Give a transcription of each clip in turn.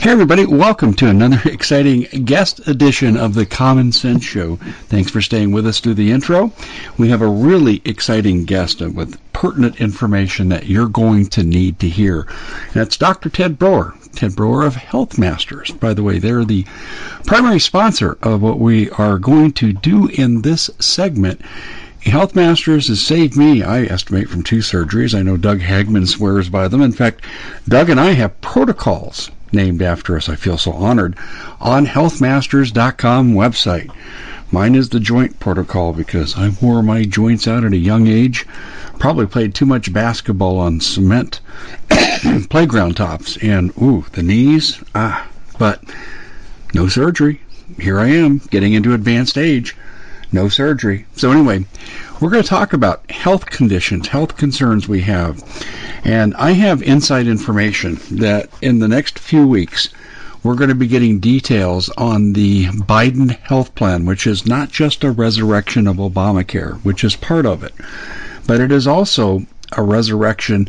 Hey, everybody, welcome to another exciting guest edition of the Common Sense Show. Thanks for staying with us through the intro. We have a really exciting guest with pertinent information that you're going to need to hear. That's Dr. Ted Broer. Ted Broer of Health Masters. By the way, they're the primary sponsor of what we are going to do in this segment. Health Masters has saved me, I estimate, from two surgeries. I know Doug Hagmann swears by them. In fact, Doug and I have protocols named after us. I feel so honored. On healthmasters.com website. Mine is the joint protocol because I wore my joints out at a young age. Probably played too much basketball on cement playground tops and ooh, the knees. Ah, but no surgery. Here I am getting into advanced age. No surgery. So anyway, we're going to talk about health conditions, health concerns we have. And I have inside information that in the next few weeks, we're going to be getting details on the Biden health plan, which is not just a resurrection of Obamacare, which is part of it, but it is also a resurrection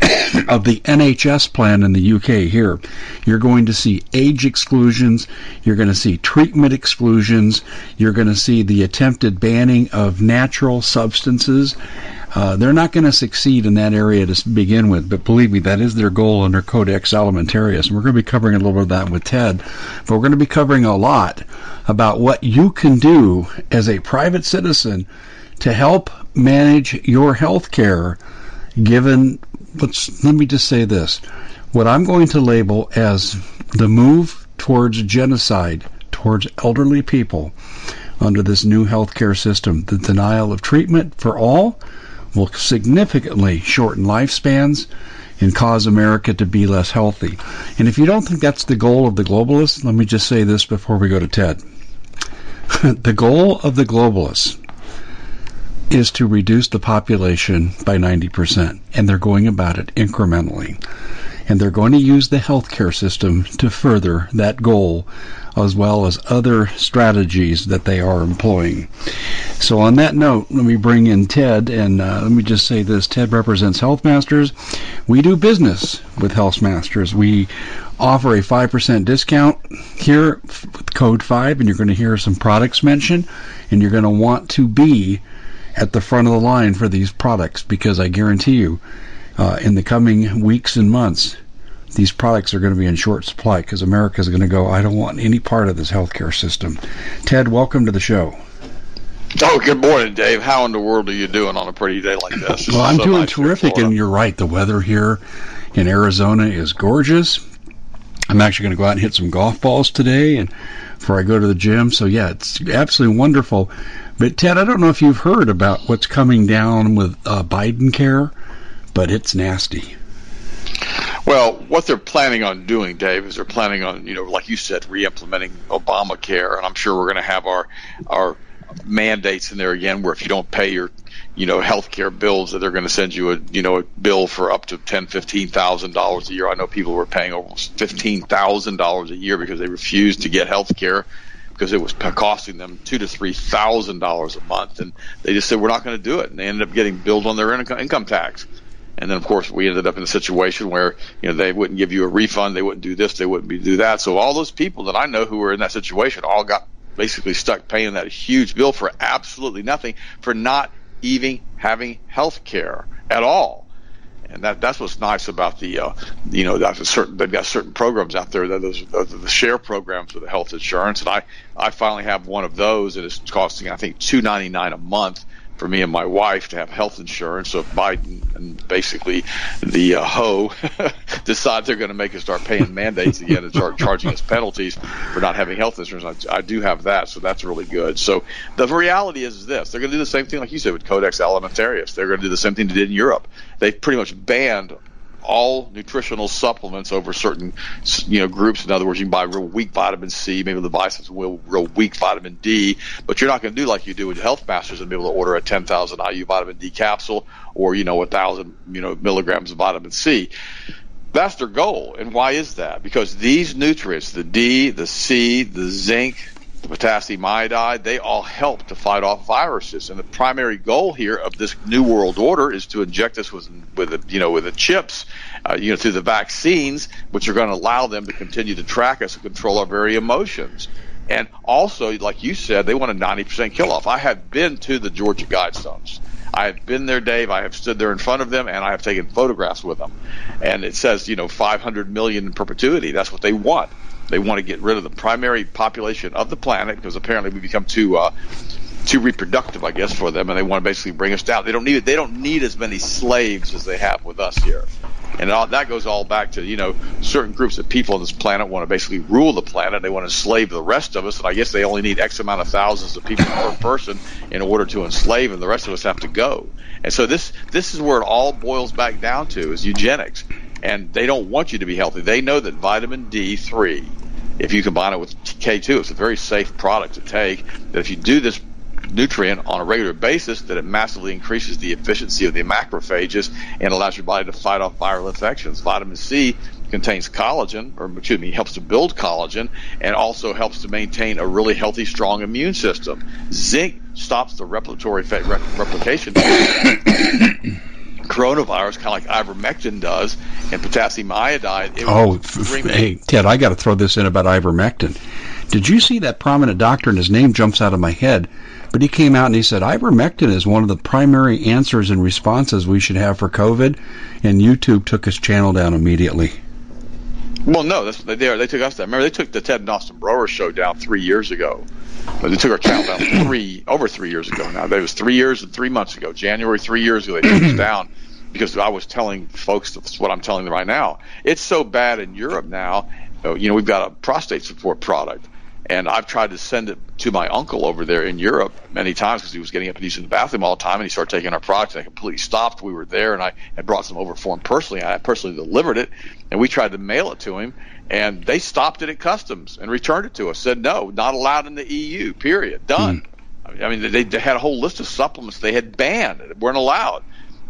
of the NHS plan in the UK here. You're going to see age exclusions, you're going to see treatment exclusions, you're going to see the attempted banning of natural substances, uh, they're not going to succeed in that area to begin with, but believe me, that is their goal under Codex Alimentarius. And we're going to be covering a little bit of that with Ted, but we're going to be covering a lot about what you can do as a private citizen to help manage your health care given let's let me just say this what i'm going to label as the move towards genocide towards elderly people under this new healthcare system the denial of treatment for all will significantly shorten lifespans and cause America to be less healthy. And if you don't think that's the goal of the globalists, let me just say this before we go to Ted. the goal of the globalists is to reduce the population by 90%, and they're going about it incrementally. And they're going to use the healthcare system to further that goal as well as other strategies that they are employing. So, on that note, let me bring in Ted, and uh, let me just say this Ted represents Health Masters. We do business with Health Masters. We offer a 5% discount here with code 5, and you're going to hear some products mentioned, and you're going to want to be at the front of the line for these products because I guarantee you, uh, in the coming weeks and months, these products are going to be in short supply because America is going to go, I don't want any part of this healthcare system. Ted, welcome to the show. Oh, good morning, Dave. How in the world are you doing on a pretty day like this? well, I'm so doing nice terrific, and you're right. The weather here in Arizona is gorgeous. I'm actually going to go out and hit some golf balls today, and before I go to the gym. So yeah, it's absolutely wonderful. But Ted, I don't know if you've heard about what's coming down with uh, Biden care, but it's nasty. Well, what they're planning on doing, Dave, is they're planning on, you know, like you said, re-implementing Obamacare, and I'm sure we're going to have our our mandates in there again, where if you don't pay your, you know, health care bills, that they're going to send you a, you know, a bill for up to ten, fifteen thousand dollars a year. I know people were paying almost fifteen thousand dollars a year because they refused to get health care because it was costing them two to three thousand dollars a month, and they just said we're not going to do it, and they ended up getting billed on their income tax. And then, of course, we ended up in a situation where you know they wouldn't give you a refund, they wouldn't do this, they wouldn't do that. So all those people that I know who were in that situation all got basically stuck paying that huge bill for absolutely nothing for not even having health care at all. And that that's what's nice about the uh, you know that's a certain they've got certain programs out there that those, those the share programs for the health insurance. And I I finally have one of those and it's costing I think two ninety nine a month for me and my wife to have health insurance. So if Biden and basically the uh, Ho decide they're going to make us start paying mandates again and start charging us penalties for not having health insurance, I, I do have that. So that's really good. So the reality is this: they're going to do the same thing, like you said, with Codex Alimentarius. They're going to do the same thing they did in Europe. They've pretty much banned all nutritional supplements over certain you know groups. In other words, you can buy real weak vitamin C, maybe the buy real, real weak vitamin D, but you're not going to do like you do with Health Masters and be able to order a 10,000 IU vitamin D capsule or you know a thousand you know milligrams of vitamin C. That's their goal, and why is that? Because these nutrients, the D, the C, the zinc, the potassium iodide, they all help to fight off viruses. And the primary goal here of this new world order is to inject us with, with the, you know, with the chips, uh, you know, through the vaccines, which are going to allow them to continue to track us and control our very emotions. And also, like you said, they want a 90% kill off. I have been to the Georgia Guidestones. I have been there, Dave. I have stood there in front of them, and I have taken photographs with them. And it says, you know, 500 million in perpetuity. That's what they want. They want to get rid of the primary population of the planet because apparently we become too uh, too reproductive, I guess, for them, and they want to basically bring us down. They don't need They don't need as many slaves as they have with us here. And all, that goes all back to you know certain groups of people on this planet want to basically rule the planet. They want to enslave the rest of us, and I guess they only need X amount of thousands of people per person in order to enslave, and the rest of us have to go. And so this this is where it all boils back down to is eugenics and they don't want you to be healthy. They know that vitamin D3, if you combine it with K2, it's a very safe product to take. That if you do this nutrient on a regular basis, that it massively increases the efficiency of the macrophages and allows your body to fight off viral infections. Vitamin C contains collagen, or excuse me, helps to build collagen, and also helps to maintain a really healthy, strong immune system. Zinc stops the replicatory replication coronavirus, kind of like ivermectin does, and potassium iodide. oh, hey, Ted, I got to throw this in about ivermectin. Did you see that prominent doctor, and his name jumps out of my head, but he came out and he said ivermectin is one of the primary answers and responses we should have for COVID, and YouTube took his channel down immediately. Well, no, that's, they they took us down. Remember, they took the Ted and Austin Broer show down three years ago. But they took our channel down three over three years ago now. That was three years and three months ago. January three years ago they took us down because I was telling folks that's what I'm telling them right now. It's so bad in Europe now. You know, we've got a prostate support product and I've tried to send it to my uncle over there in Europe many times because he was getting up and using the bathroom all the time, and he started taking our product, and I completely stopped. We were there, and I had brought some over for him personally. I personally delivered it, and we tried to mail it to him, and they stopped it at customs and returned it to us. Said no, not allowed in the EU. Period. Done. Mm. I mean, they, they had a whole list of supplements they had banned, weren't allowed.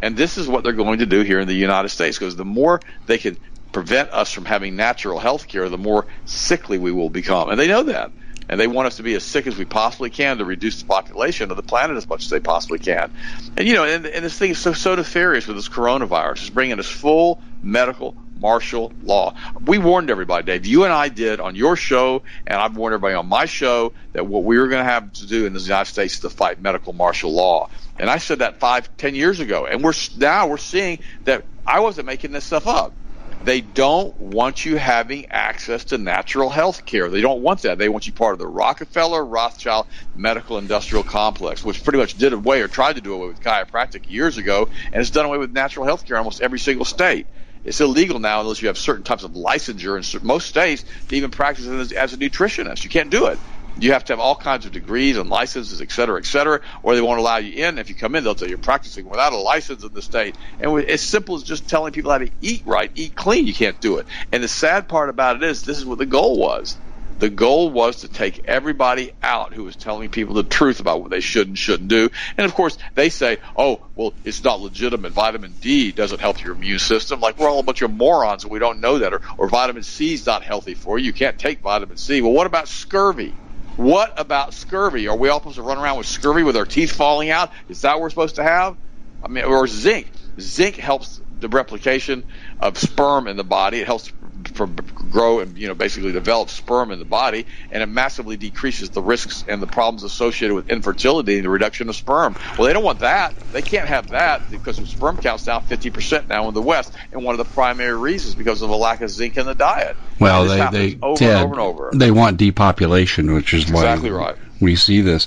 And this is what they're going to do here in the United States because the more they can prevent us from having natural health care, the more sickly we will become. And they know that. And they want us to be as sick as we possibly can to reduce the population of the planet as much as they possibly can. And, you know, and, and this thing is so, so nefarious with this coronavirus. It's bringing us full medical martial law. We warned everybody, Dave. You and I did on your show, and I've warned everybody on my show that what we were going to have to do in the United States is to fight medical martial law. And I said that five, ten years ago, and we're now we're seeing that I wasn't making this stuff up They don't want you having access to natural health care. They don't want that. They want you part of the Rockefeller Rothschild medical industrial complex, which pretty much did away or tried to do away with chiropractic years ago, and has done away with natural health care in almost every single state. It's illegal now unless you have certain types of licensure in most states to even practice as a nutritionist. You can't do it. You have to have all kinds of degrees and licenses, et cetera, et cetera, or they won't allow you in. If you come in, they'll tell you you're practicing without a license in the state. And as simple as just telling people how to eat right, eat clean, you can't do it. And the sad part about it is, this is what the goal was. The goal was to take everybody out who was telling people the truth about what they should and shouldn't do. And of course, they say, oh, well, it's not legitimate. Vitamin D doesn't help your immune system. Like we're all a bunch of morons and we don't know that. Or, or vitamin C is not healthy for you. You can't take vitamin C. Well, what about scurvy? What about scurvy? Are we all supposed to run around with scurvy with our teeth falling out? Is that what we're supposed to have? I mean, or zinc. Zinc helps the replication of sperm in the body. It helps for grow and you know basically develop sperm in the body, and it massively decreases the risks and the problems associated with infertility and the reduction of sperm. Well, they don't want that. They can't have that because of sperm counts down 50% now in the West, and one of the primary reasons because of a lack of zinc in the diet. Well, they they over Ted, and over and over. They want depopulation, which is why exactly right. we see this,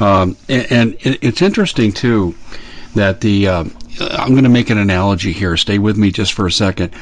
um, and, and, it's interesting too that the um, I'm going to make an analogy here. Stay with me just for a second.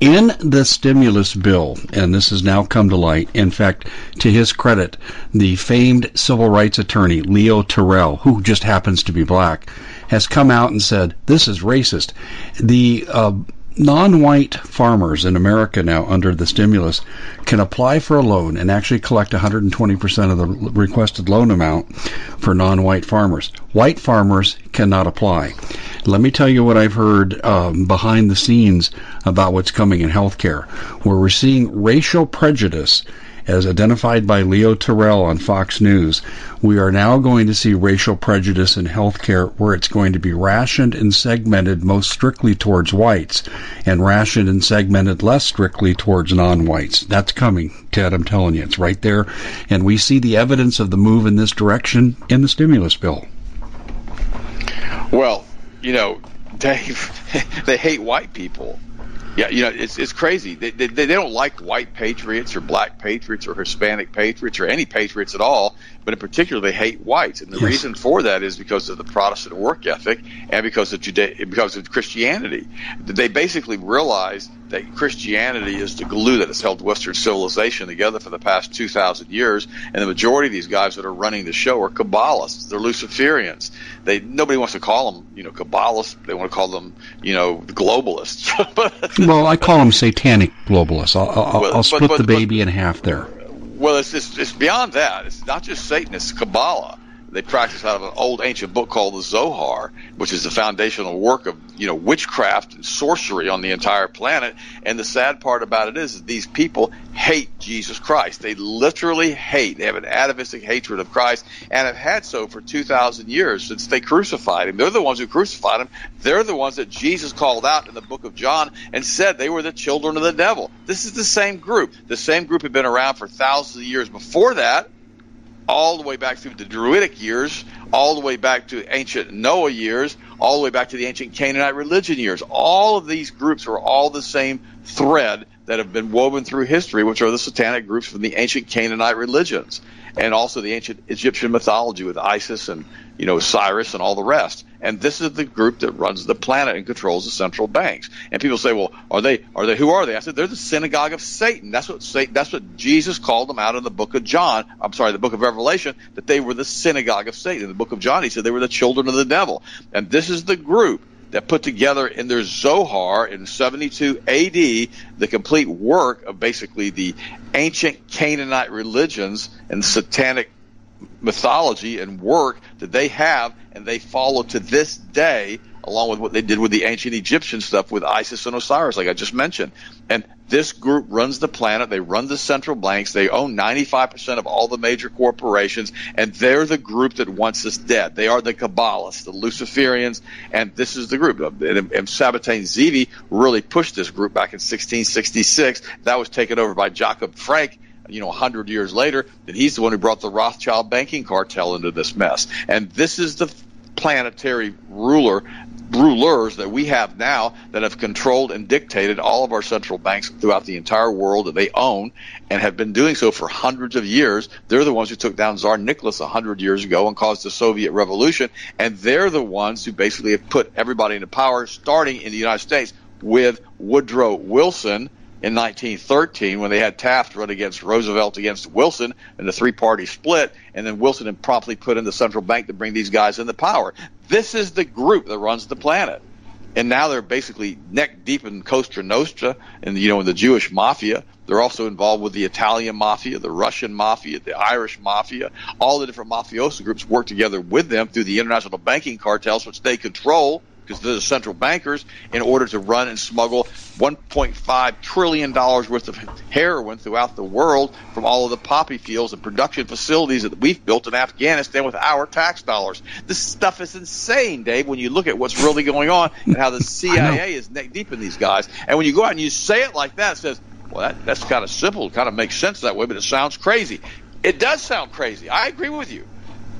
In the stimulus bill, and this has now come to light, in fact, to his credit, the famed civil rights attorney, Leo Terrell, who just happens to be black, has come out and said, this is racist. The uh, non-white farmers in America now under the stimulus can apply for a loan and actually collect 120% of the requested loan amount for non-white farmers. White farmers cannot apply. Let me tell you what I've heard um, behind the scenes about what's coming in healthcare, where we're seeing racial prejudice as identified by Leo Terrell on Fox News, we are now going to see racial prejudice in healthcare where it's going to be rationed and segmented most strictly towards whites and rationed and segmented less strictly towards non-whites. That's coming, Ted. I'm telling you, it's right there. And we see the evidence of the move in this direction in the stimulus bill. Well, you know, Dave, they hate white people. Yeah, you know, it's it's crazy. They, they, they don't like white patriots or black patriots or Hispanic patriots or any patriots at all but in particular they hate whites, and the yes. reason for that is because of the Protestant work ethic and because of Juda- because of Christianity. They basically realized that Christianity is the glue that has held Western civilization together for the past two thousand years, and the majority of these guys that are running the show are Kabbalists. They're Luciferians. They nobody wants to call them, you know, Kabbalists. They want to call them, you know, globalists. well, I call them satanic globalists. I'll, I'll, well, I'll split but, but, the baby but, in half there. Well, it's, it's, it's beyond that. It's not just Satan. It's Kabbalah. They practice out of an old ancient book called the Zohar, which is the foundational work of you know witchcraft and sorcery on the entire planet. And the sad part about it is that these people hate Jesus Christ. They literally hate. They have an atavistic hatred of Christ and have had so for two thousand years since they crucified him. They're the ones who crucified him. They're the ones that Jesus called out in the book of John and said they were the children of the devil. This is the same group. The same group had been around for thousands of years before that all the way back through the Druidic years, all the way back to ancient Noah years, all the way back to the ancient Canaanite religion years. All of these groups are all the same thread that have been woven through history, which are the satanic groups from the ancient Canaanite religions and also the ancient Egyptian mythology with Isis and you know Osiris and all the rest. And this is the group that runs the planet and controls the central banks. And people say, well, are they? Are they? Who are they? I said they're the synagogue of Satan. That's what Satan, That's what Jesus called them out in the book of John. I'm sorry, the book of Revelation. That they were the synagogue of Satan. In the book of John, he said they were the children of the devil. And this is the group that put together in their Zohar in 72 AD the complete work of basically the ancient Canaanite religions and satanic mythology and work that they have and they follow to this day along with what they did with the ancient Egyptian stuff with Isis and Osiris, like I just mentioned. And this group runs the planet. They run the central banks. They own 95% of all the major corporations, and they're the group that wants us dead. They are the Kabbalists, the Luciferians, and this is the group. And, and Sabbatai Zevi really pushed this group back in 1666. That was taken over by Jacob Frank you know, 100 years later, that he's the one who brought the Rothschild banking cartel into this mess. And this is the planetary ruler rulers that we have now that have controlled and dictated all of our central banks throughout the entire world that they own and have been doing so for hundreds of years. They're the ones who took down Tsar Nicholas a hundred years ago and caused the Soviet Revolution, and they're the ones who basically have put everybody into power, starting in the United States with Woodrow Wilson in 1913 when they had Taft run against Roosevelt against Wilson and the three party split, and then Wilson promptly put in the central bank to bring these guys into power. This is the group that runs the planet. And now they're basically neck deep in Cosa Nostra and you know in the Jewish mafia. They're also involved with the Italian mafia, the Russian mafia, the Irish mafia. All the different mafioso groups work together with them through the international banking cartels, which they control because they're the central bankers, in order to run and smuggle 1.5 trillion dollars worth of heroin throughout the world from all of the poppy fields and production facilities that we've built in Afghanistan with our tax dollars. This stuff is insane, Dave. When you look at what's really going on and how the CIA is neck deep in these guys, and when you go out and you say it like that, it says, "Well, that, that's kind of simple. It kind of makes sense that way, but it sounds crazy." It does sound crazy. I agree with you.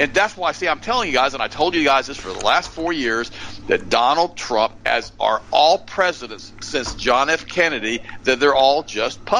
And that's why, see, I'm telling you guys, and I told you guys this for the last four years, that Donald Trump, as are all presidents since John F. Kennedy, that they're all just puppets.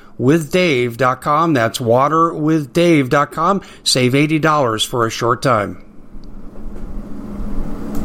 waterwithdave.com. That's waterwithdave.com. Save $80 for a short time.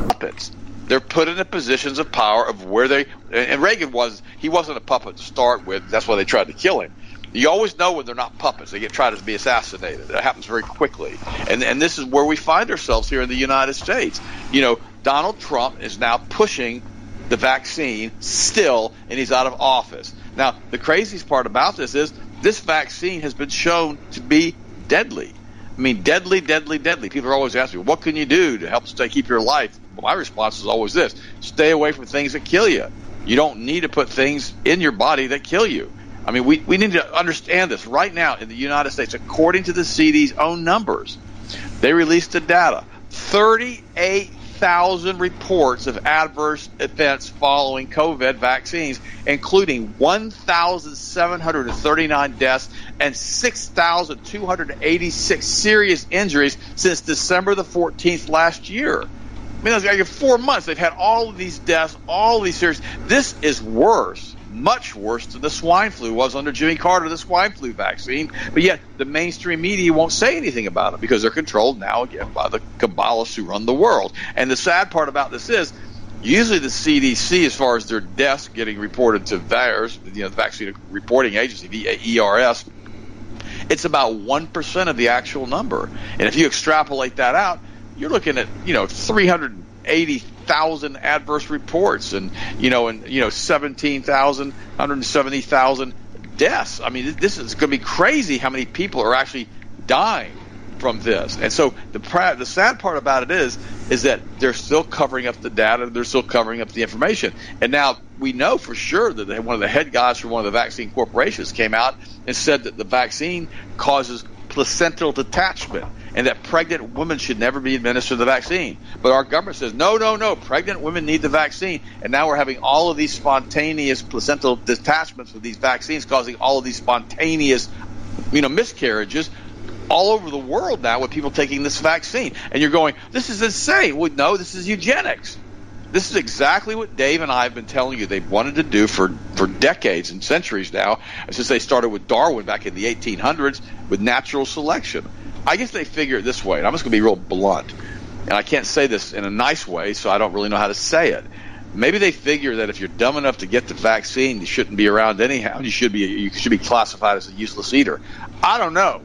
Puppets. They're put into positions of power of where they and Reagan was he wasn't a puppet to start with. That's why they tried to kill him. You always know when they're not puppets. They get tried to be assassinated. It happens very quickly. And and this is where we find ourselves here in the United States. You know, Donald Trump is now pushing the vaccine still, and he's out of office. Now, the craziest part about this is this vaccine has been shown to be deadly. I mean, deadly, deadly, deadly. People are always asking, me, what can you do to help stay keep your life? Well, my response is always this stay away from things that kill you. You don't need to put things in your body that kill you. I mean, we, we need to understand this right now in the United States, according to the CDC's own numbers. They released the data 38 1,000 reports of adverse events following COVID vaccines, including 1,739 deaths and 6,286 serious injuries since December the 14th last year. I mean, like four months, they've had all of these deaths, all of these serious. This is worse much worse than the swine flu was under Jimmy Carter, the swine flu vaccine. But yet the mainstream media won't say anything about it because they're controlled now again by the Kabbalists who run the world. And the sad part about this is usually the CDC, as far as their deaths getting reported to VAERS, you know, the Vaccine Reporting Agency, the ERS, it's about 1% of the actual number. And if you extrapolate that out, you're looking at, you know, 380 thousand adverse reports and you know and you know 17,000 170,000 deaths. I mean this is going to be crazy how many people are actually dying from this. And so the the sad part about it is is that they're still covering up the data, they're still covering up the information. And now we know for sure that one of the head guys from one of the vaccine corporations came out and said that the vaccine causes placental detachment and that pregnant women should never be administered the vaccine. But our government says, no, no, no, pregnant women need the vaccine. And now we're having all of these spontaneous placental detachments with these vaccines causing all of these spontaneous, you know, miscarriages all over the world now with people taking this vaccine. And you're going, this is insane. Well, no, this is eugenics. This is exactly what Dave and I have been telling you they've wanted to do for, for decades and centuries now, since they started with Darwin back in the 1800s with natural selection. I guess they figure it this way, and I'm just going to be real blunt, and I can't say this in a nice way, so I don't really know how to say it. Maybe they figure that if you're dumb enough to get the vaccine, you shouldn't be around anyhow. You should be you should be classified as a useless eater. I don't know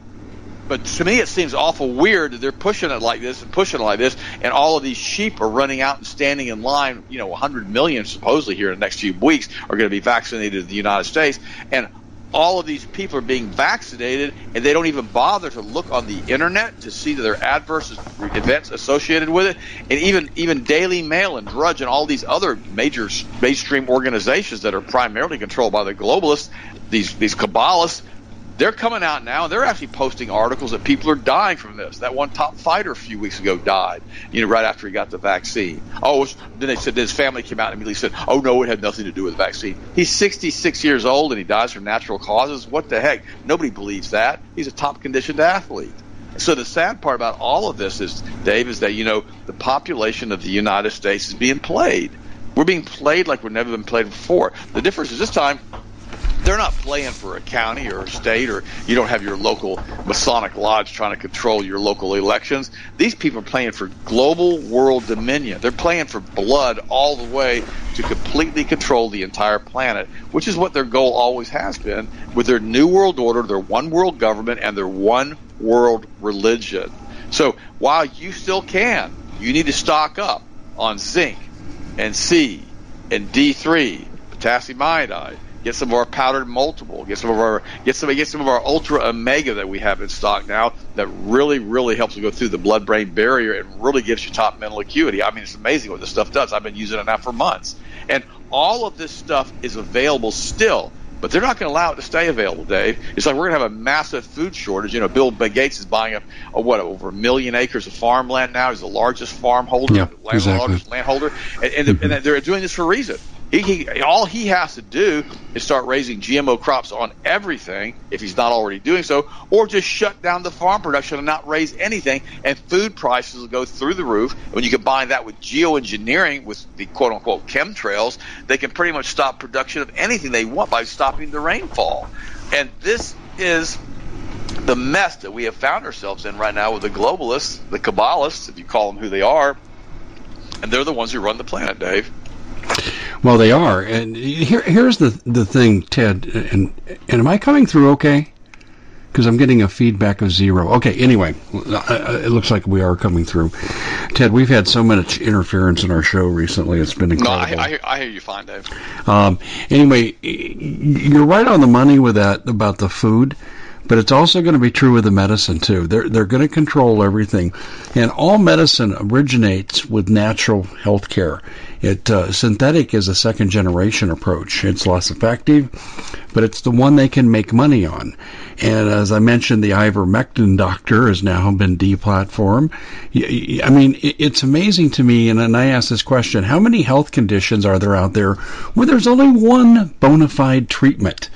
but to me it seems awful weird that they're pushing it like this and pushing it like this, and all of these sheep are running out and standing in line. You know, 100 million supposedly here in the next few weeks are going to be vaccinated in the United States, and all of these people are being vaccinated, and they don't even bother to look on the internet to see are adverse events associated with it. And even even Daily Mail and Drudge and all these other major mainstream organizations that are primarily controlled by the globalists, these these Kabbalists, they're coming out now and they're actually posting articles that people are dying from this. That one top fighter a few weeks ago died, you know, right after he got the vaccine. Oh, then they said his family came out and immediately said, "Oh no, it had nothing to do with the vaccine." He's 66 years old and he dies from natural causes. What the heck? Nobody believes that. He's a top conditioned athlete. So the sad part about all of this is, Dave, is that you know the population of the United States is being played. We're being played like we've never been played before. The difference is this time they're not playing for a county or a state or you don't have your local Masonic lodge trying to control your local elections. These people are playing for global world dominion. They're playing for blood all the way to completely control the entire planet, which is what their goal always has been with their new world order, their one world government, and their one world religion. So while you still can, you need to stock up on zinc and C and D3, potassium iodide Get some of our powdered multiple. Get some of our get some get some of our ultra omega that we have in stock now that really really helps you go through the blood brain barrier and really gives you top mental acuity. I mean, it's amazing what this stuff does. I've been using it now for months, and all of this stuff is available still. But they're not going to allow it to stay available, Dave. It's like we're going to have a massive food shortage. You know, Bill Gates is buying up a, what over a million acres of farmland now. He's the largest farm holder, yeah, land, exactly. largest landholder, and, and, mm-hmm. and they're doing this for a reason. He, he, all he has to do is start raising GMO crops on everything, if he's not already doing so, or just shut down the farm production and not raise anything, and food prices will go through the roof. When you combine that with geoengineering, with the quote unquote chemtrails, they can pretty much stop production of anything they want by stopping the rainfall. And this is the mess that we have found ourselves in right now with the globalists, the Kabbalists, if you call them who they are, and they're the ones who run the planet, Dave. Well, they are, and here, here's the the thing, Ted. And and am I coming through okay? Because I'm getting a feedback of zero. Okay, anyway, it looks like we are coming through. Ted, we've had so much interference in our show recently; it's been incredible. No, I, I, I hear you fine, Dave. Um, anyway, you're right on the money with that about the food but it's also going to be true with the medicine too. They're they're going to control everything, and all medicine originates with natural health care. It uh, synthetic is a second generation approach. It's less effective, but it's the one they can make money on. And as I mentioned, the ivermectin doctor has now been deplatformed. I mean, it's amazing to me. And then I ask this question: How many health conditions are there out there where there's only one bona fide treatment?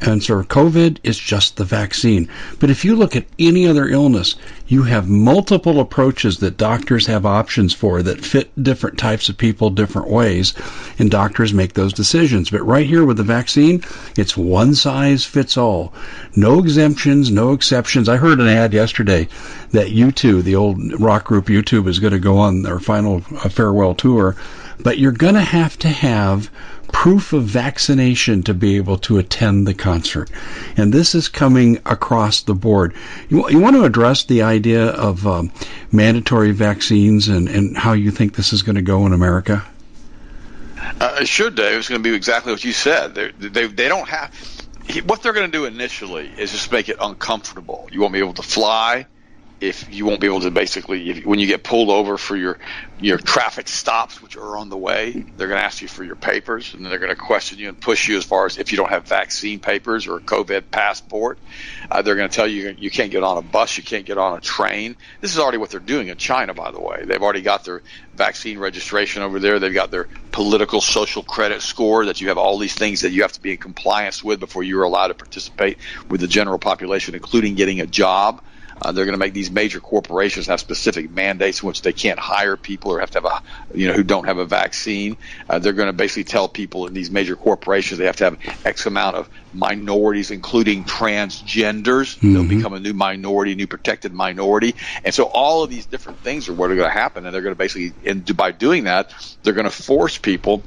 Answer COVID is just the vaccine. But if you look at any other illness, you have multiple approaches that doctors have options for that fit different types of people different ways, and doctors make those decisions. But right here with the vaccine, it's one size fits all. No exemptions, no exceptions. I heard an ad yesterday that U2, the old rock group U2, is going to go on their final uh, farewell tour, but you're going to have to have proof of vaccination to be able to attend the concert. And this is coming across the board. You, you want to address the idea of um, mandatory vaccines and, and how you think this is going to go in America? Uh, sure, Dave. It's going to be exactly what you said. They're, they they don't have what they're going to do initially is just make it uncomfortable. You won't be able to fly if you won't be able to basically if, when you get pulled over for your your traffic stops which are on the way they're going to ask you for your papers and they're going to question you and push you as far as if you don't have vaccine papers or a covid passport. Uh, they're going to tell you you can't get on a bus you can't get on a train. This is already what they're doing in china by the way. They've already got their vaccine registration over there. They've got their political social credit score that you have all these things that you have to be in compliance with before you're allowed to participate with the general population including getting a job uh, they're going to make these major corporations have specific mandates in which they can't hire people or have to have a, you know, who don't have a vaccine. Uh, they're going to basically tell people in these major corporations they have to have X amount of minorities, including transgenders. Mm-hmm. They'll become a new minority, new protected minority. And so all of these different things are what are going to happen. And they're going to basically, and by doing that, they're going to force people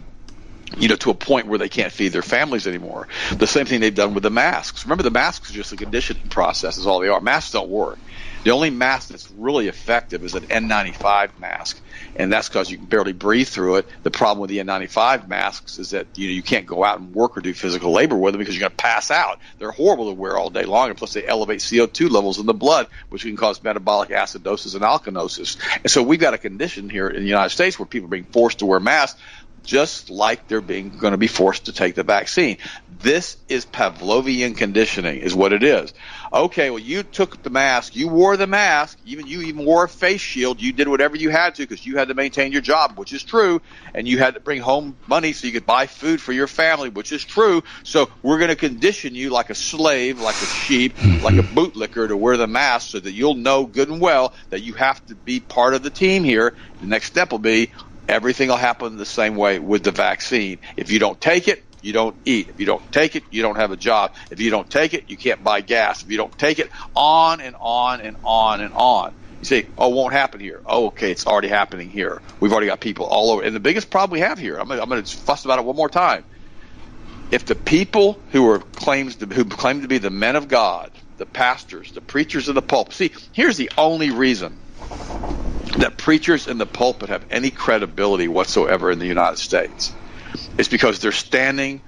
you know, to a point where they can't feed their families anymore. The same thing they've done with the masks. Remember, the masks are just a conditioning process, is all they are. Masks don't work. The only mask that's really effective is an N95 mask, and that's because you can barely breathe through it. The problem with the N95 masks is that you know you can't go out and work or do physical labor with them because you're going to pass out. They're horrible to wear all day long, and plus they elevate CO2 levels in the blood, which can cause metabolic acidosis and alkalosis. And so we've got a condition here in the United States where people are being forced to wear masks just like they're being going to be forced to take the vaccine. This is Pavlovian conditioning, is what it is. Okay, well, you took the mask, you wore the mask, even you even wore a face shield. You did whatever you had to because you had to maintain your job, which is true, and you had to bring home money so you could buy food for your family, which is true. So we're going to condition you like a slave, like a sheep, mm-hmm. like a bootlicker to wear the mask so that you'll know good and well that you have to be part of the team here. The next step will be Everything will happen the same way with the vaccine. If you don't take it, you don't eat. If you don't take it, you don't have a job. If you don't take it, you can't buy gas. If you don't take it, on and on and on and on. You say, oh, won't happen here. Oh, okay, it's already happening here. We've already got people all over. And the biggest problem we have here, I'm going, to fuss about it one more time. If the people who are claims to, who claim to be the men of God, the pastors, the preachers of the pulpit, see, here's the only reason that preachers in the pulpit have any credibility whatsoever in the United States. It's because they're standing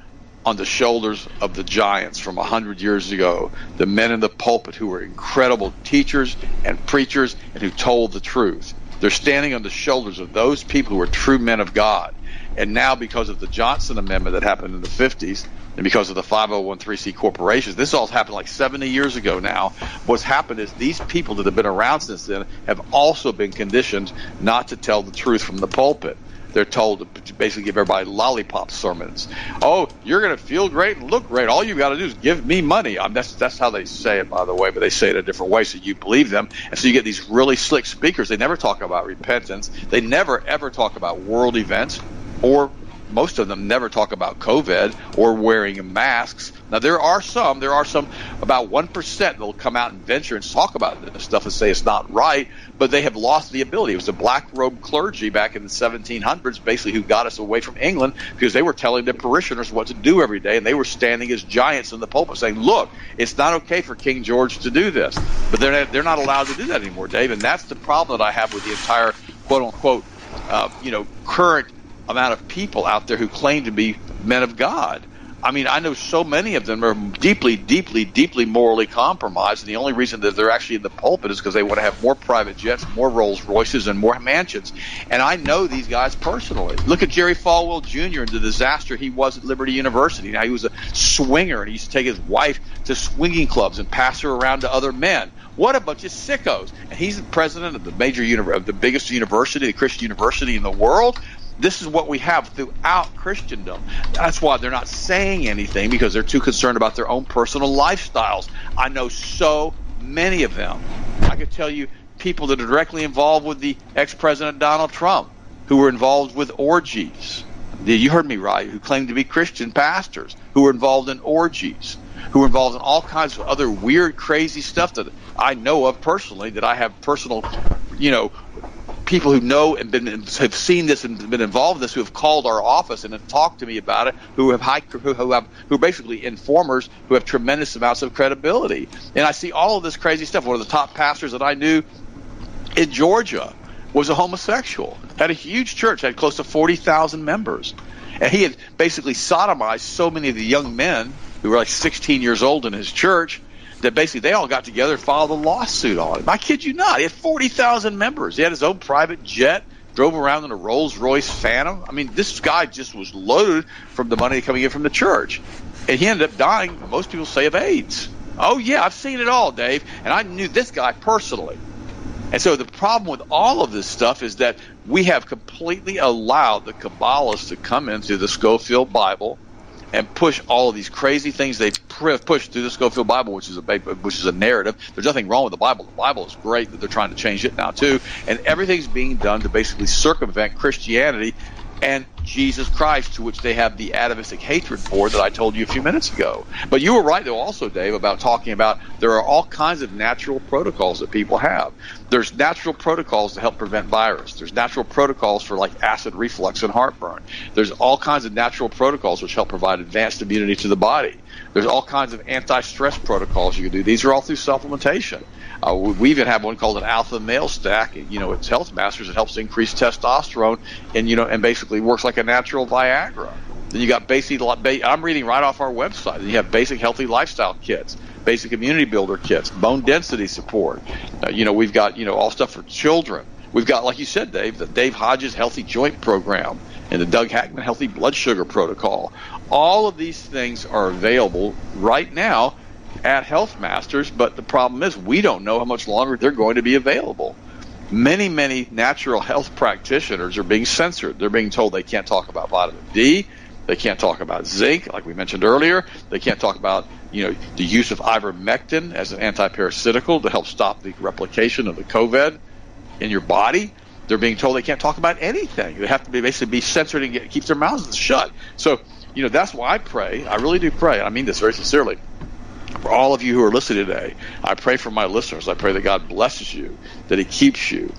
on the shoulders of the giants from a hundred years ago, the men in the pulpit who were incredible teachers and preachers and who told the truth. They're standing on the shoulders of those people who are true men of God. And now, because of the Johnson Amendment that happened in the 50s, and because of the 501c corporations, this all happened like 70 years ago now. What's happened is these people that have been around since then have also been conditioned not to tell the truth from the pulpit. They're told to basically give everybody lollipop sermons. Oh, you're going to feel great and look great. All you got to do is give me money. I mean, that's that's how they say it, by the way, but they say it a different way, so you believe them. And so you get these really slick speakers. They never talk about repentance. They never ever talk about world events or most of them never talk about COVID or wearing masks. Now there are some, there are some about one percent that'll come out and venture and talk about this stuff and say it's not right, but they have lost the ability. It was the black robe clergy back in the 1700s, basically, who got us away from England because they were telling their parishioners what to do every day, and they were standing as giants in the pulpit saying, "Look, it's not okay for King George to do this," but they're not, they're not allowed to do that anymore, Dave, and that's the problem that I have with the entire quote unquote, uh, you know, current amount of people out there who claim to be men of God. I mean, I know so many of them are deeply, deeply, deeply morally compromised, and the only reason that they're actually in the pulpit is because they want to have more private jets, more Rolls Royces, and more mansions. And I know these guys personally. Look at Jerry Falwell Jr. and the disaster he was at Liberty University. Now he was a swinger, and he used to take his wife to swinging clubs and pass her around to other men. What a bunch of sickos! And he's the president of the major uni- of the biggest university, the Christian university in the world. This is what we have throughout Christendom. That's why they're not saying anything because they're too concerned about their own personal lifestyles. I know so many of them. I could tell you people that are directly involved with the ex president Donald Trump, who were involved with orgies. You heard me right, who claimed to be Christian pastors, who were involved in orgies, who were involved in all kinds of other weird, crazy stuff that I know of personally, that I have personal, you know, people who know and been have seen this and been involved in this, who have called our office and have talked to me about it, who have high, who, who have who are basically informers who have tremendous amounts of credibility. And I see all of this crazy stuff. One of the top pastors that I knew in Georgia was a homosexual, had a huge church, had close to 40,000 members. And he had basically sodomized so many of the young men who were like 16 years old in his church that basically they all got together and filed a lawsuit on him. I kid you not. He had 40,000 members. He had his own private jet, drove around in a Rolls Royce Phantom. I mean, this guy just was loaded from the money coming in from the church. And he ended up dying, most people say, of AIDS. Oh, yeah, I've seen it all, Dave. And I knew this guy personally. And so the problem with all of this stuff is that we have completely allowed the Kabbalists to come into the Scofield Bible and push all of these crazy things they've pushed through the Scofield Bible, which is a which is a narrative. There's nothing wrong with the Bible. The Bible is great that they're trying to change it now too, and everything's being done to basically circumvent Christianity and Jesus Christ, to which they have the atavistic hatred for that I told you a few minutes ago. But you were right, though, also, Dave, about talking about there are all kinds of natural protocols that people have. There's natural protocols to help prevent virus. There's natural protocols for like acid reflux and heartburn. There's all kinds of natural protocols which help provide advanced immunity to the body. There's all kinds of anti-stress protocols you can do. These are all through supplementation. Uh, we even have one called an alpha male stack. You know, it's Health Masters. It helps increase testosterone, and you know, and basically works like a natural Viagra. Then you got basic. I'm reading right off our website. You have basic healthy lifestyle kits, basic immunity builder kits, bone density support. Uh, you know, we've got you know all stuff for children. We've got, like you said, Dave, the Dave Hodges Healthy Joint Program and the Doug Hagmann Healthy Blood Sugar Protocol. All of these things are available right now at Health Masters, but the problem is we don't know how much longer they're going to be available. Many, many natural health practitioners are being censored. They're being told they can't talk about vitamin D, they can't talk about zinc, like we mentioned earlier. They can't talk about you know the use of ivermectin as an antiparasitical to help stop the replication of the COVID in your body. They're being told they can't talk about anything. They have to be basically be censored and get, keep their mouths shut. So you know that's why I pray. I really do pray. I mean this very sincerely for all of you who are listening today, I pray for my listeners. I pray that God blesses you, that He keeps you,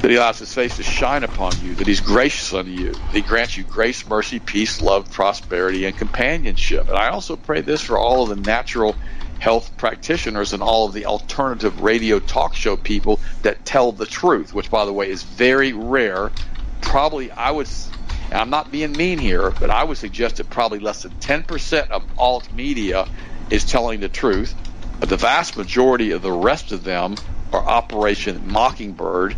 that He allows His face to shine upon you, that He's gracious unto you, that He grants you grace, mercy, peace, love, prosperity, and companionship. And I also pray this for all of the natural health practitioners and all of the alternative radio talk show people that tell the truth, which, by the way, is very rare. Probably, I would and I'm not being mean here, but I would suggest that probably less than 10% of alt media is telling the truth. But the vast majority of the rest of them are Operation Mockingbird.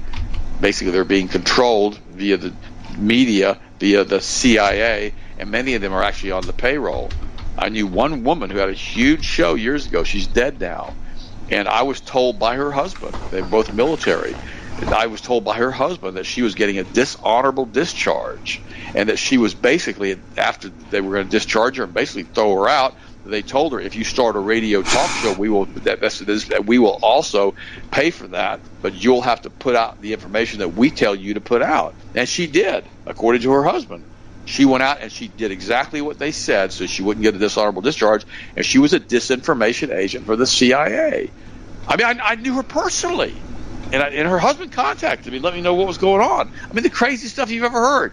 Basically, they're being controlled via the media, via the CIA, and many of them are actually on the payroll. I knew one woman who had a huge show years ago. She's dead now. And I was told by her husband, they're both military, I was told by her husband that she was getting a dishonorable discharge and that she was basically, after they were going to discharge her and basically throw her out, they told her if you start a radio talk show, we will that that we will also pay for that, but you'll have to put out the information that we tell you to put out. And she did, according to her husband. She went out and she did exactly what they said, so she wouldn't get a dishonorable discharge. And she was a disinformation agent for the CIA. I mean, I, I knew her personally, and, I, and her husband contacted me, let me know what was going on. I mean, the crazy stuff you've ever heard.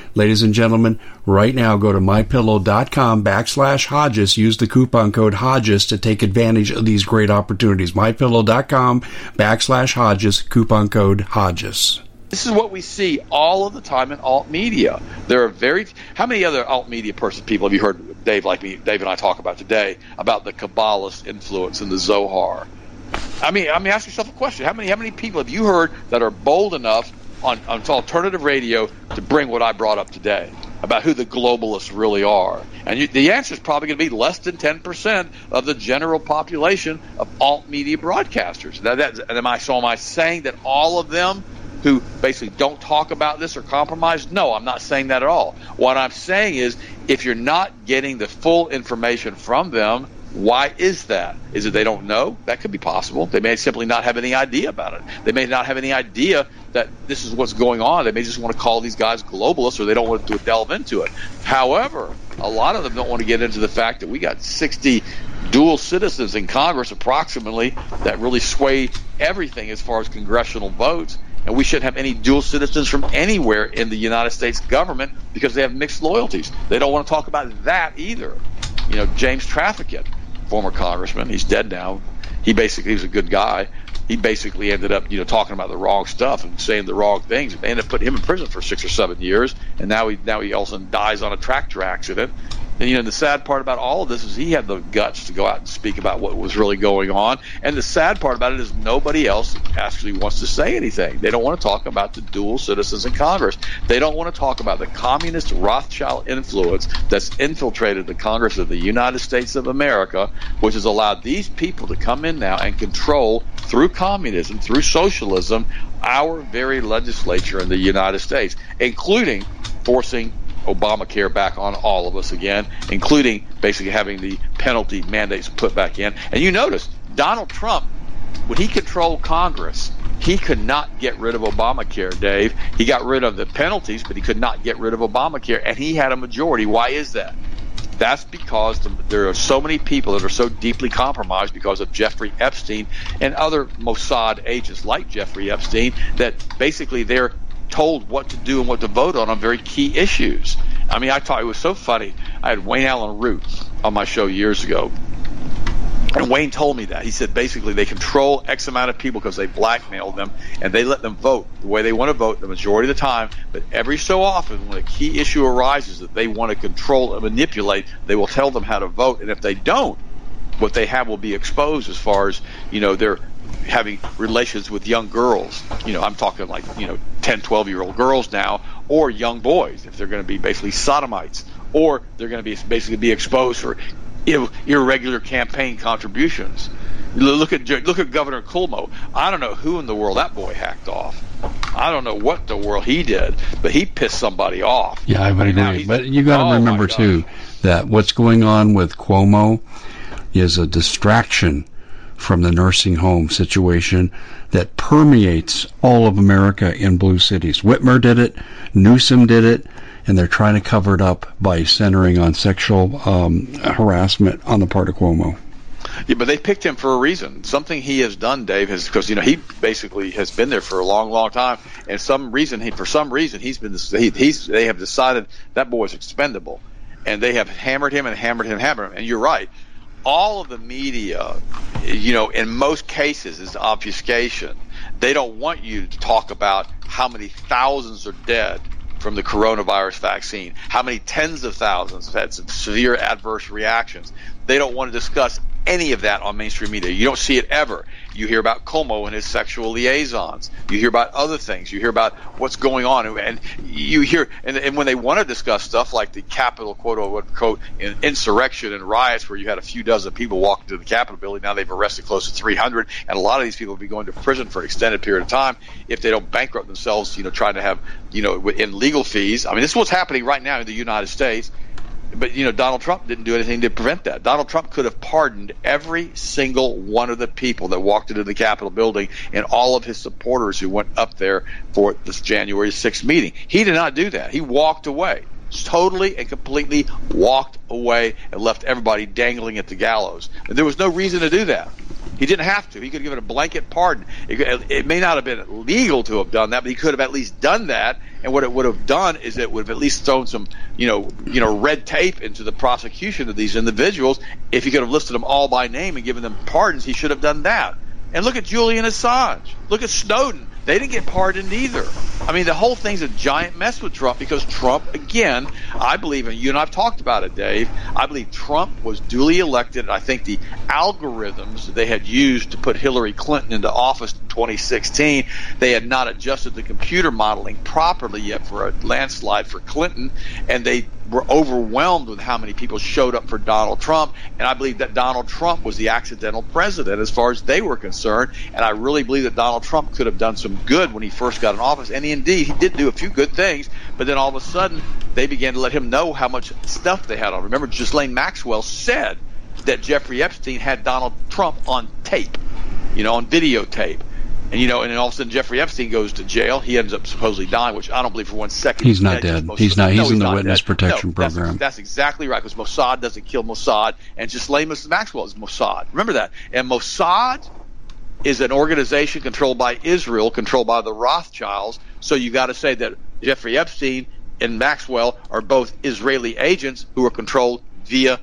Ladies and gentlemen, right now go to mypillow.com backslash Hodges. Use the coupon code Hodges to take advantage of these great opportunities. Mypillow.com backslash Hodges, coupon code Hodges. This is what we see all of the time in alt media. There are very how many other alt media person people have you heard Dave like me Dave and I talk about today about the Kabbalist influence in the Zohar? I mean, I mean, ask yourself a question: How many, how many people have you heard that are bold enough on, on alternative radio to bring what I brought up today about who the globalists really are? And you, the answer is probably going to be less than ten percent of the general population of alt media broadcasters. Now, that, am I so am I saying that all of them who basically don't talk about this or compromise? No, I'm not saying that at all. What I'm saying is if you're not getting the full information from them, why is that? Is it they don't know? That could be possible. They may simply not have any idea about it. They may not have any idea that this is what's going on. They may just want to call these guys globalists or they don't want to delve into it. However, a lot of them don't want to get into the fact that we got 60 dual citizens in Congress approximately that really sway everything as far as congressional votes. And we shouldn't have any dual citizens from anywhere in the United States government because they have mixed loyalties. They don't want to talk about that either. You know, James Traficant former congressman. He's dead now. He basically was a good guy. He basically ended up, you know, talking about the wrong stuff and saying the wrong things. They ended up putting him in prison for six or seven years, and now he now he also dies on a tractor accident. And you know, the sad part about all of this is he had the guts to go out and speak about what was really going on. And the sad part about it is nobody else actually wants to say anything. They don't want to talk about the dual citizens in Congress. They don't want to talk about the communist Rothschild influence that's infiltrated the Congress of the United States of America, which has allowed these people to come in now and control through communism, through socialism, our very legislature in the United States, including forcing Obamacare back on all of us again, including basically having the penalty mandates put back in. And you notice Donald Trump, when he controlled Congress, he could not get rid of Obamacare, Dave. He got rid of the penalties, but he could not get rid of Obamacare, and he had a majority. Why is that? That's because the, there are so many people that are so deeply compromised because of Jeffrey Epstein and other Mossad agents like Jeffrey Epstein that basically they're told what to do and what to vote on on very key issues. I mean, I thought it was so funny. I had Wayne Allyn Root on my show years ago. And Wayne told me that. He said basically they control X amount of people because they blackmail them and they let them vote the way they want to vote the majority of the time. But every so often, when a key issue arises that they want to control and manipulate, they will tell them how to vote. And if they don't, what they have will be exposed as far as, you know, their having relations with young girls. You know, I'm talking like, you know, 10, 12 year old girls now, or young boys, if they're going to be basically sodomites, or they're going to be basically be exposed for irregular campaign contributions. Look at look at Governor Cuomo. I don't know who in the world that boy hacked off. I don't know what the world he did, but he pissed somebody off. Yeah, I would agree. But you got to oh remember too that what's going on with Cuomo is a distraction from the nursing home situation that permeates all of America in blue cities. Whitmer did it, Newsom did it, and they're trying to cover it up by centering on sexual um, harassment on the part of Cuomo. Yeah, but they picked him for a reason. Something he has done, Dave, has because you know he basically has been there for a long, long time, and some reason he, for some reason, he's been he, he's they have decided that boy is expendable, and they have hammered him and hammered him, and hammered him. And you're right all of the media, you know, in most cases is obfuscation. They don't want you to talk about how many thousands are dead from the coronavirus vaccine, how many tens of thousands have had severe adverse reactions. They don't want to discuss any of that on mainstream media. You don't see it ever. You hear about Cuomo and his sexual liaisons. You hear about other things. You hear about what's going on, and you hear and, and when they want to discuss stuff like the Capitol quote unquote insurrection and riots, where you had a few dozen people walking to the Capitol building, now they've arrested close to 300, and a lot of these people will be going to prison for an extended period of time if they don't bankrupt themselves. You know, trying to have you know in legal fees. I mean, this is what's happening right now in the United States but you know Donald Trump didn't do anything to prevent that. Donald Trump could have pardoned every single one of the people that walked into the Capitol building and all of his supporters who went up there for this January 6th meeting. He did not do that. He walked away. Totally and completely walked away and left everybody dangling at the gallows. And there was no reason to do that. He didn't have to. He could have given a blanket pardon. It, it, may not have been legal to have done that, but he could have at least done that. And what it would have done is it would have at least thrown some, you know, you know, red tape into the prosecution of these individuals. If he could have listed them all by name and given them pardons, he should have done that. And look at Julian Assange. Look at Snowden. They didn't get pardoned either. I mean, the whole thing's a giant mess with Trump because Trump, again, I believe, and you and I've talked about it, Dave. I believe Trump was duly elected, I think the algorithms they had used to put Hillary Clinton into office in 2016, they had not adjusted the computer modeling properly yet for a landslide for Clinton, and they were overwhelmed with how many people showed up for Donald Trump. And I believe that Donald Trump was the accidental president as far as they were concerned. And I really believe that Donald Trump could have done some good when he first got in office. And he, indeed, he did do a few good things. But then all of a sudden, they began to let him know how much stuff they had on. Remember, Ghislaine Maxwell said that Jeffrey Epstein had Donald Trump on tape, you know, on videotape. And you know, and then all of a sudden Jeffrey Epstein goes to jail. He ends up supposedly dying, which I don't believe for one second. He's, he's not dead. dead. He's not. He's no, in he's the witness dead. protection no, program. That's, that's, exactly right. Because Mossad doesn't kill Mossad, and just Mrs. Maxwell is Mossad. Remember that. And Mossad is an organization controlled by Israel, controlled by the Rothschilds. So you got to say that Jeffrey Epstein and Maxwell are both Israeli agents who are controlled via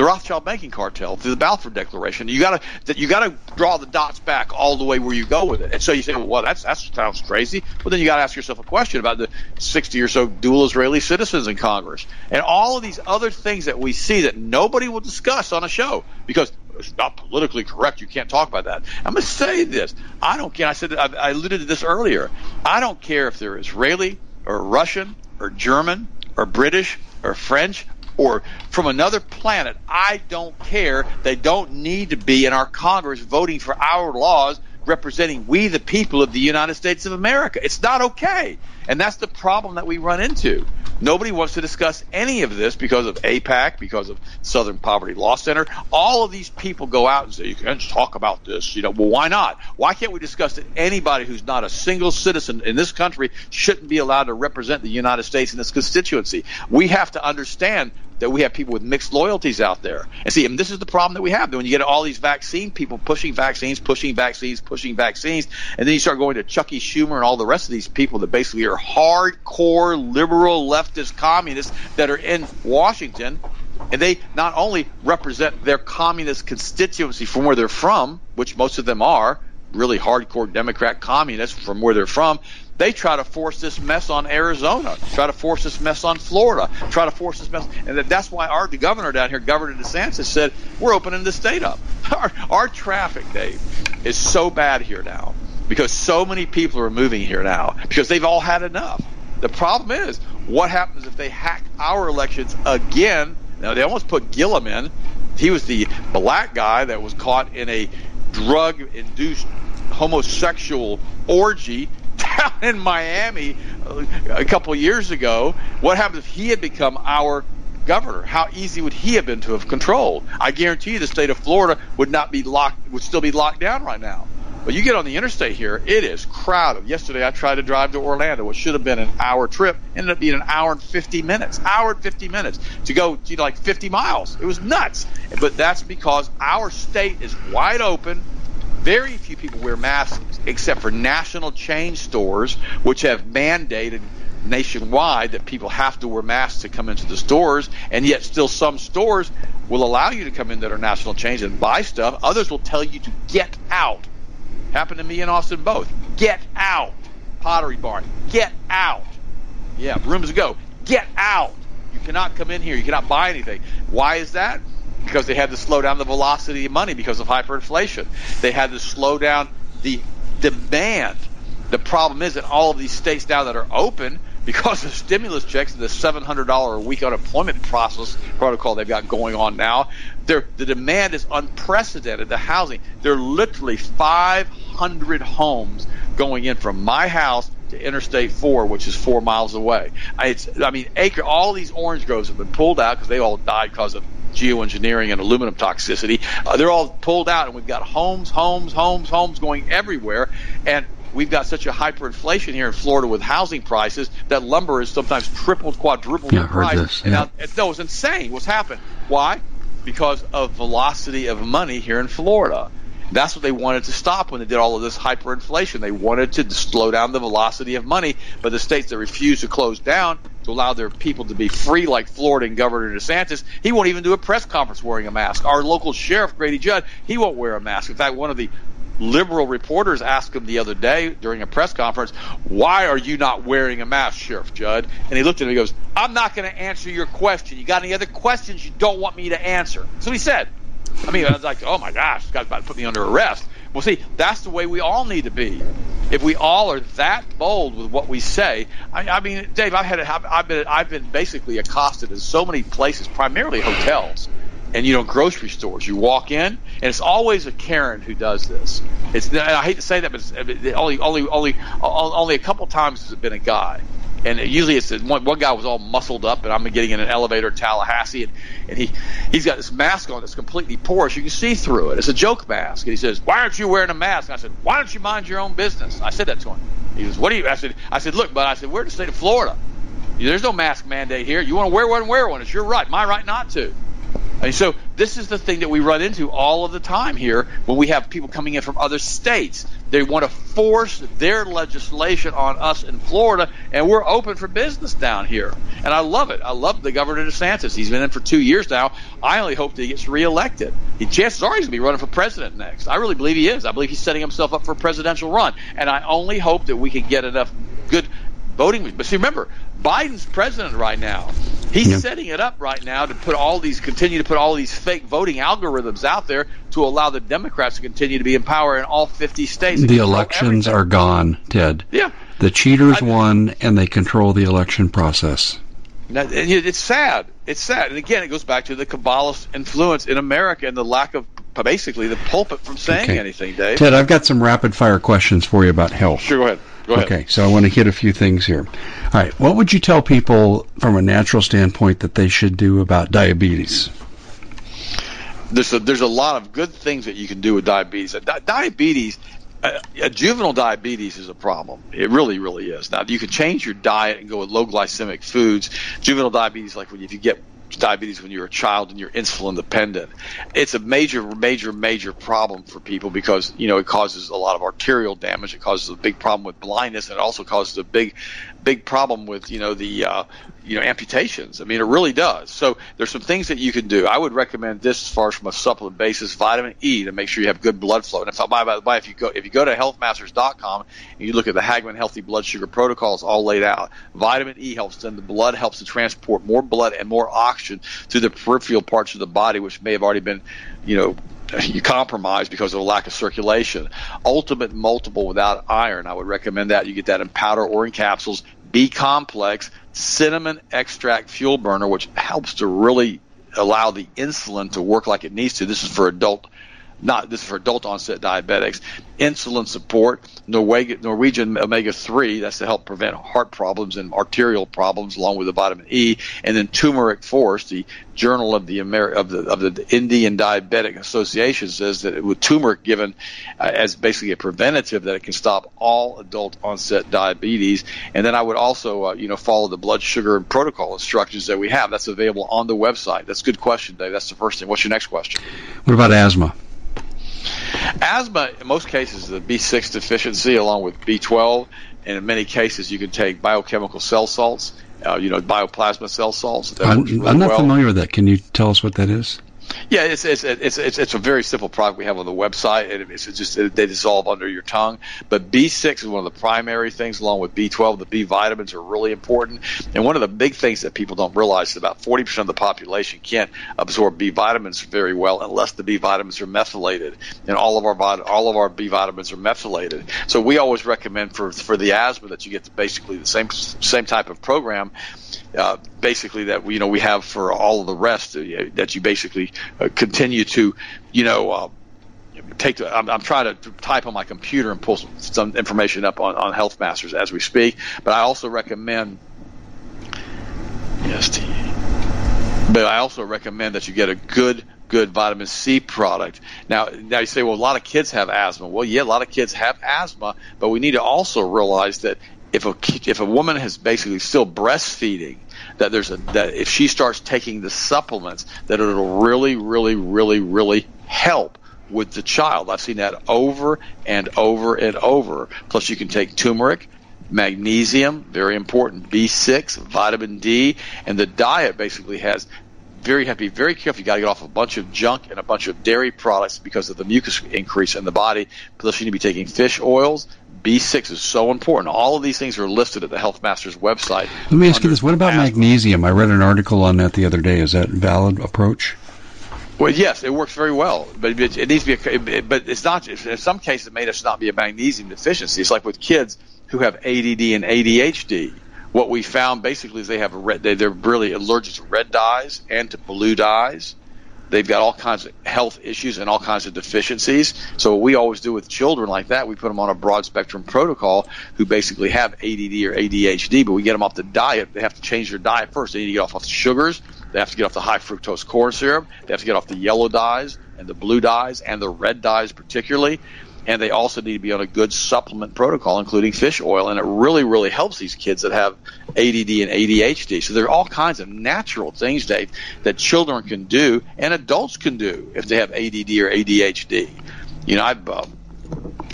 the Rothschild banking cartel through the Balfour Declaration. You got to you got to draw the dots back all the way where you go with it. And so you say, well, that's that sounds crazy. But then you got to ask yourself a question about the 60 or so dual Israeli citizens in Congress and all of these other things that we see that nobody will discuss on a show because it's not politically correct. You can't talk about that. I'm going to say this. I don't care. I said I alluded to this earlier. I don't care if they're Israeli or Russian or German or British or French or from another planet. I don't care. They don't need to be in our Congress voting for our laws representing we the people of the United States of America. It's not okay. And that's the problem that we run into. Nobody wants to discuss any of this because of AIPAC, because of Southern Poverty Law Center. All of these people go out and say, you can't talk about this. You know, well, why not? Why can't we discuss it? anybody who's not a single citizen in this country shouldn't be allowed to represent the United States in its constituency? We have to understand that we have people with mixed loyalties out there. And see, and this is the problem that we have. That When you get all these vaccine people pushing vaccines, pushing vaccines, pushing vaccines, and then you start going to Chucky Schumer and all the rest of these people that basically are hardcore liberal leftist communists that are in Washington. And they not only represent their communist constituency from where they're from, which most of them are, really hardcore Democrat communists from where they're from, they try to force this mess on Arizona, try to force this mess on Florida, try to force this mess, and that's why our the governor down here, Governor DeSantis, said we're opening the state up. Our, our traffic, Dave, is so bad here now because so many people are moving here now because they've all had enough. The problem is, what happens if they hack our elections again? Now they almost put Gillum in. He was the black guy that was caught in a drug-induced homosexual orgy down in Miami uh, a couple years ago. What happens if he had become our governor? How easy would he have been to have controlled? I guarantee you, the state of Florida would not be locked, would still be locked down right now. But you get on the interstate here, it is crowded. Yesterday, I tried to drive to Orlando, which should have been an hour trip, ended up being an hour and 50 minutes. Hour and 50 minutes to go, like 50 miles. It was nuts. But that's because our state is wide open very few people wear masks except for national chain stores, which have mandated nationwide that people have to wear masks to come into the stores, and yet still some stores will allow you to come in that are national chains and buy stuff. Others will tell you to get out. Happened to me in Austin both. Get out. Pottery Barn. Get out. Yeah, rooms go. Get out. You cannot come in here. You cannot buy anything. Why is that? Because they had to slow down the velocity of money because of hyperinflation. They had to slow down the demand. The problem is that all of these states now that are open because of stimulus checks and the $700 a week unemployment process protocol they've got going on now, the demand is unprecedented. The housing, there are literally 500 homes going in from my house to Interstate 4, which is four miles away. It's, I mean, acre, all these orange groves have been pulled out because they all died because of geoengineering and aluminum toxicity. Uh, they're all pulled out, and we've got homes, homes, homes, homes going everywhere. And we've got such a hyperinflation here in Florida with housing prices that lumber is sometimes tripled, quadrupled yeah, in price. This, yeah. now, no, it's insane what's happened. Why? Because of velocity of money here in Florida. That's what they wanted to stop when they did all of this hyperinflation. They wanted to slow down the velocity of money, but the states that refused to close down allow their people to be free, like Florida and Governor DeSantis, he won't even do a press conference wearing a mask. Our local sheriff, Grady Judd, he won't wear a mask. In fact, one of the liberal reporters asked him the other day during a press conference, "Why are you not wearing a mask, Sheriff Judd?" And he looked at him and he goes, "I'm not going to answer your question. You got any other questions you don't want me to answer?" So he said. I mean, I was like, "Oh my gosh, this guy's about to put me under arrest." Well, see, that's the way we all need to be. If we all are that bold with what we say, I, I mean, Dave, I've had, I've been, I've been basically accosted in so many places, primarily hotels, and you know, grocery stores. You walk in, and it's always a Karen who does this. It's, I hate to say that, but only, only, only, only a couple times has it been a guy and usually it's one, one guy was all muscled up, and I'm getting in an elevator in Tallahassee, and, and he he's got this mask on that's completely porous. You can see through it. It's a joke mask, and he says, "Why aren't you wearing a mask?" And I said, "Why don't you mind your own business?" I said that to him. He goes, "What do you?" I said, "I said, look, but I said, we're in the state of Florida. There's no mask mandate here. You want to wear one, wear one. It's your right. My right not to." And so this is the thing that we run into all of the time here when we have people coming in from other states. They want to force their legislation on us in Florida, and we're open for business down here. And I love it. I love the Governor DeSantis. He's been in for two years now. I only hope that he gets reelected. He, chances are he's going to be running for president next. I really believe he is. I believe he's setting himself up for a presidential run. And I only hope that we can get enough good voting. But see, remember, Biden's president right now. He's yeah. setting it up right now to put all these, continue to put all these fake voting algorithms out there to allow the Democrats to continue to be in power in all 50 states. The elections are gone, Ted. Yeah. The cheaters I, won, and they control the election process. It's sad. It's sad. And again, it goes back to the Kabbalist influence in America and the lack of basically the pulpit from saying okay. anything, Dave. Ted, I've got some rapid fire questions for you about health. Sure, go ahead. Okay, so I want to hit a few things here. All right, what would you tell people from a natural standpoint that they should do about diabetes? There's a, there's a lot of good things that you can do with diabetes. Di- diabetes uh, juvenile diabetes is a problem. It really, really is. Now, you can change your diet and go with low glycemic foods. Juvenile diabetes, like when if you get diabetes when you're a child and you're insulin dependent. It's a major, major, major problem for people because you know it causes a lot of arterial damage. It causes a big problem with blindness, and it also causes a big, big problem with you know the uh, you know amputations. I mean, it really does. So there's some things that you can do. I would recommend this as far as from a supplement basis, vitamin E to make sure you have good blood flow. And if by, by the way, if you go if you go to healthmasters.com and you look at the Hagmann Healthy Blood Sugar Protocols all laid out, vitamin E helps then the blood helps to transport more blood and more oxygen to the peripheral parts of the body, which may have already been, you know, you compromise because of a lack of circulation. Ultimate multiple without iron, I would recommend that. You get that in powder or in capsules. B complex, cinnamon extract fuel burner, which helps to really allow the insulin to work like it needs to. This is for adult not this is for adult onset diabetics. Insulin support, Norwegian omega three, that's to help prevent heart problems and arterial problems, along with the vitamin E, and then turmeric force. The Journal of the Ameri- of the of the Indian Diabetic Association says that with turmeric given uh, as basically a preventative, that it can stop all adult onset diabetes. And then I would also uh, you know follow the blood sugar protocol instructions that we have. That's available on the website. That's a good question, Dave. That's the first thing. What's your next question? What about asthma? Asthma, in most cases, is a B6 deficiency along with B12, and in many cases, you can take biochemical cell salts, uh, you know, bioplasma cell salts. I'm, really I'm, not well. familiar with that. Can you tell us what that is? Yeah, it's it's it's it's, it's a very simple product we have on the website, and it's just they dissolve under your tongue. But B6 is one of the primary things, along with B12. The B vitamins are really important, and one of the big things that people don't realize is about 40% of the population can't absorb B vitamins very well unless the B vitamins are methylated, and all of our all of our B vitamins are methylated. So we always recommend for for the asthma that you get basically the same same type of program uh, basically that we, you know we have for all of the rest uh, that you basically uh, continue to you know uh, take I'm, I'm, trying to type on my computer and pull some, some, information up on, on Health Masters as we speak. But I also recommend yes, but I also recommend that you get a good good vitamin C product. Now, now you say, well, a lot of kids have asthma. Well, yeah, a lot of kids have asthma, but we need to also realize that if a if a woman is basically still breastfeeding, that there's a that if she starts taking the supplements, that it'll really, really, really, really help with the child. I've seen that over and over and over. Plus, you can take turmeric, magnesium, very important, B6, vitamin D, and the diet basically has very have to be very careful. You got to get off a bunch of junk and a bunch of dairy products because of the mucus increase in the body. Plus, you need to be taking fish oils. B6 is so important. All of these things are listed at the Health Masters website. Let me ask you this: What about magnesium? I read an article on that the other day. Is that a valid approach? Well, yes, it works very well, but it, needs to be. A, but it's not. In some cases, it may just not be a magnesium deficiency. It's like with kids who have ADD and ADHD what we found basically is they have a red, they, they're really allergic to red dyes and to blue dyes. They've got all kinds of health issues and all kinds of deficiencies. So what we always do with children like that, we put them on a broad spectrum protocol who basically have ADD or ADHD, but we get them off the diet. They have to change their diet first. They need to get off of sugars. They have to get off the high fructose corn syrup. They have to get off the yellow dyes and the blue dyes and the red dyes particularly and they also need to be on a good supplement protocol, including fish oil. And it really, really helps these kids that have ADD and ADHD. So there are all kinds of natural things, Dave, that children can do and adults can do if they have ADD or ADHD. You know, I've, uh,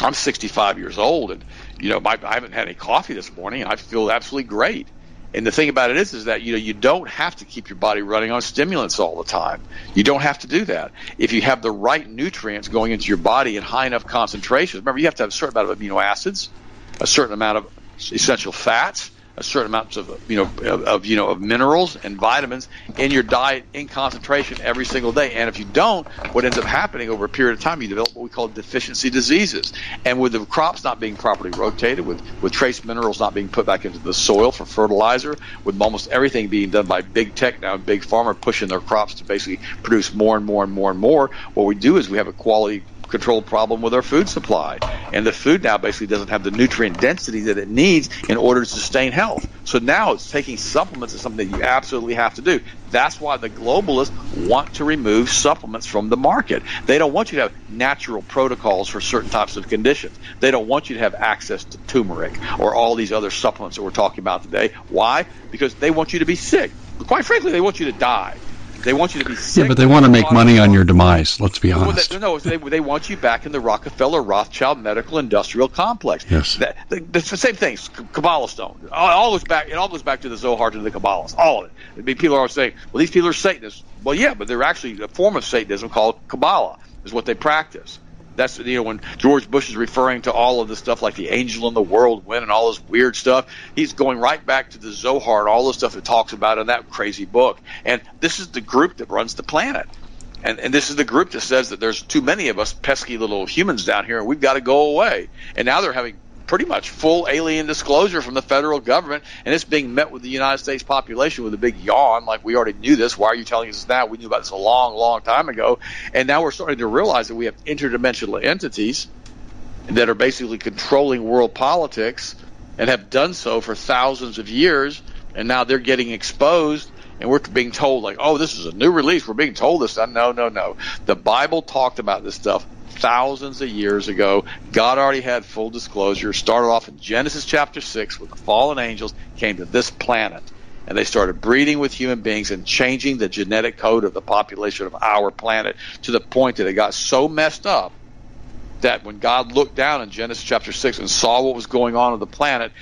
I'm 65 years old, and you know, my, I haven't had any coffee this morning, and I feel absolutely great. And the thing about it is, is that you know you don't have to keep your body running on stimulants all the time. You don't have to do that. If you have the right nutrients going into your body in high enough concentrations, remember you have to have a certain amount of amino acids, a certain amount of essential fats, a certain amount of you know of, of, you know of minerals and vitamins in your diet in concentration every single day. And if you don't, what ends up happening over a period of time, you develop what we call deficiency diseases. And with the crops not being properly rotated, with with trace minerals not being put back into the soil for fertilizer, with almost everything being done by big tech now, and big farmer pushing their crops to basically produce more and more and more and more, what we do is we have a quality control problem with our food supply. And the food now basically doesn't have the nutrient density that it needs in order to sustain health. So now it's taking supplements is something that you absolutely have to do. That's why the globalists want to remove supplements from the market. They don't want you to have natural protocols for certain types of conditions. They don't want you to have access to turmeric or all these other supplements that we're talking about today. Why? Because they want you to be sick. Quite frankly, they want you to die. They want you to be sick. Yeah, but they want to make money on your demise. Let's be honest. Well, they, no, they, they want you back in the Rockefeller Rothschild medical industrial complex. Yes. That, the, the same thing. Kabbalah stone. All, all goes back. It all goes back to the Zohar to the Kabbalists. All of it. I mean, people are always saying, "Well, these people are Satanists." Well, yeah, but they're actually a form of Satanism called Kabbalah. Is what they practice. That's you know when George Bush is referring to all of the stuff like the angel in the world whirlwind and all this weird stuff, he's going right back to the Zohar and all the stuff it talks about in that crazy book. And this is the group that runs the planet. And, and this is the group that says that there's too many of us pesky little humans down here and we've got to go away. And now they're having pretty much full alien disclosure from the federal government, and it's being met with the United States population with a big yawn, like we already knew this. Why are you telling us now? We knew about this a long, long time ago, and now we're starting to realize that we have interdimensional entities that are basically controlling world politics and have done so for thousands of years, and now they're getting exposed and we're being told like, oh, this is a new release. We're being told this. No, no, no. The Bible talked about this stuff thousands of years ago. God already had full disclosure. Started off in Genesis chapter 6 with the fallen angels came to this planet. And they started breeding with human beings and changing the genetic code of the population of our planet to the point that it got so messed up that when God looked down in Genesis chapter 6 and saw what was going on on the planet,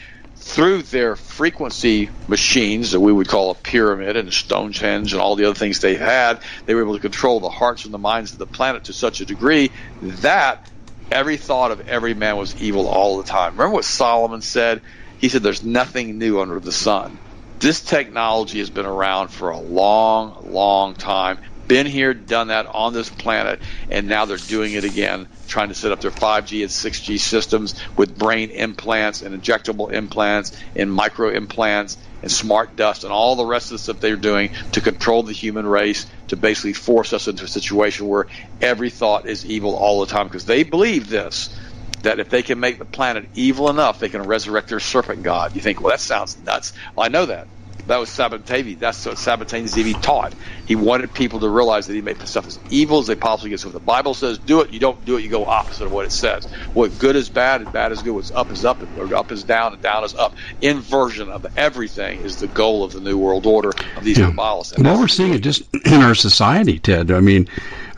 through their frequency machines that we would call a pyramid and Stonehenge and all the other things they had, they were able to control the hearts and the minds of the planet to such a degree that every thought of every man was evil all the time. Remember what Solomon said? He said, There's nothing new under the sun. This technology has been around for a long, long time been here, done that on this planet, and now they're doing it again, trying to set up their 5G and 6G systems with brain implants and injectable implants and micro implants and smart dust and all the rest of the stuff they're doing to control the human race, to basically force us into a situation where every thought is evil all the time because they believe this. That if they can make the planet evil enough, they can resurrect their serpent god. You think, well, that sounds nuts. Well, I know that. That was Sabbatini. That's what Sabbatini Zevi taught. He wanted people to realize that he made stuff as evil as they possibly can. So if the Bible says do it, you don't do it. You go opposite of what it says. What good is bad and bad is good. What's up is up, or up is down and down is up. Inversion of everything is the goal of the New World Order of these yeah. Kabbalists. Well, we're seeing it just in our society, Ted. I mean,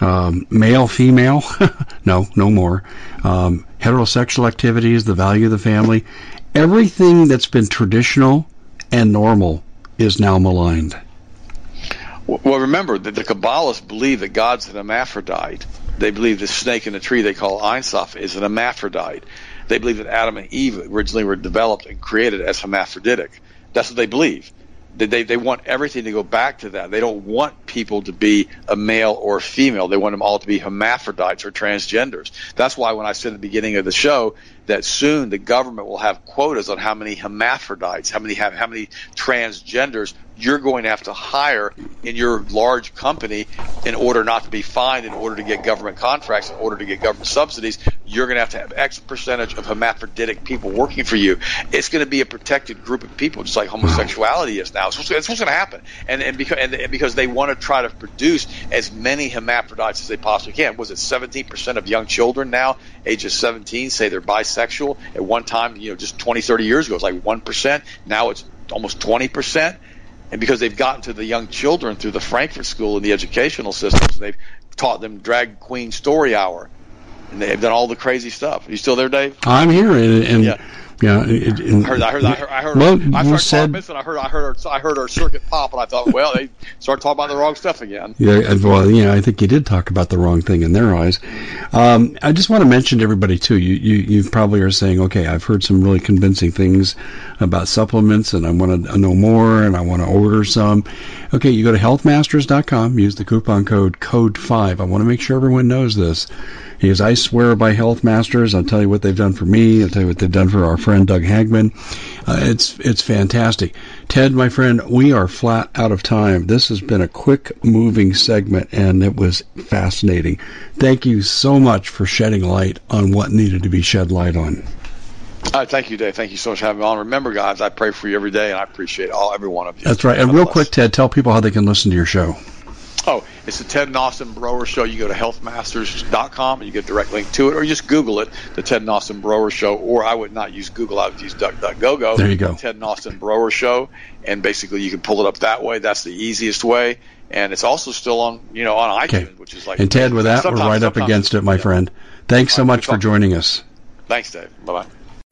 um, male, female, no, no more. Um, heterosexual activities, the value of the family, everything that's been traditional and normal is now maligned. Well, remember that the Kabbalists believe that God's an hermaphrodite. They believe the snake in the tree they call Ein Sof is an hermaphrodite. They believe that Adam and Eve originally were developed and created as hermaphroditic. That's what they believe. They, they they want everything to go back to that. They don't want people to be a male or a female. They want them all to be hermaphrodites or transgenders. That's why when I said at the beginning of the show that soon the government will have quotas on how many hermaphrodites, how many how many transgenders you're going to have to hire in your large company in order not to be fined, in order to get government contracts, in order to get government subsidies. You're going to have to have X percentage of hermaphroditic people working for you. It's going to be a protected group of people, just like homosexuality is now. It's what's, it's what's going to happen, and and because and, and because they want to try to produce as many hermaphrodites as they possibly can. Was it 17 percent of young children now, ages 17, say they're bisexual? At one time, you know, just 20, 30 years ago, it was like one percent. Now it's almost 20 percent and because they've gotten to the young children through the Frankfurt School and the educational systems, they've taught them drag queen story hour, and they've done all the crazy stuff. Are you still there, Dave? I'm here, and, and yeah. Yeah, it, it, I heard. I heard. I heard. I heard. Well, I heard said, and I heard. I heard. Our, I heard our circuit pop, and I thought, well, they started talking about the wrong stuff again. Yeah. Well, yeah, I think you did talk about the wrong thing in their eyes. Um, I just want to mention to everybody too. You, you, you probably are saying, okay, I've heard some really convincing things about supplements, and I want to know more, and I want to order some. Okay, you go to healthmasters.com. Use the coupon code code five. I want to make sure everyone knows this. Because I swear by Health Masters. I'll tell you what they've done for me. I'll tell you what they've done for our friend Doug Hagmann. Uh, it's it's fantastic. Ted, my friend, we are flat out of time. This has been a quick moving segment, and it was fascinating. Thank you so much for shedding light on what needed to be shed light on. Uh, thank you, Dave. Thank you so much for having me on. Remember, guys, I pray for you every day, and I appreciate all every one of you. That's right. And real quick, Ted, tell people how they can listen to your show. Oh, it's the Ted and Austin Broer Show. You go to healthmasters.com and you get a direct link to it, or you just Google it, the Ted and Austin Broer Show. Or I would not use Google, I would use DuckDuckGo. There you go. Ted and Austin Broer Show, and basically you can pull it up that way. That's the easiest way, and it's also still on you know on iTunes, okay. which is like. And Ted, with that, we're right up against it, my yeah. friend. Thanks so much for joining us. Thanks, Dave. Bye bye.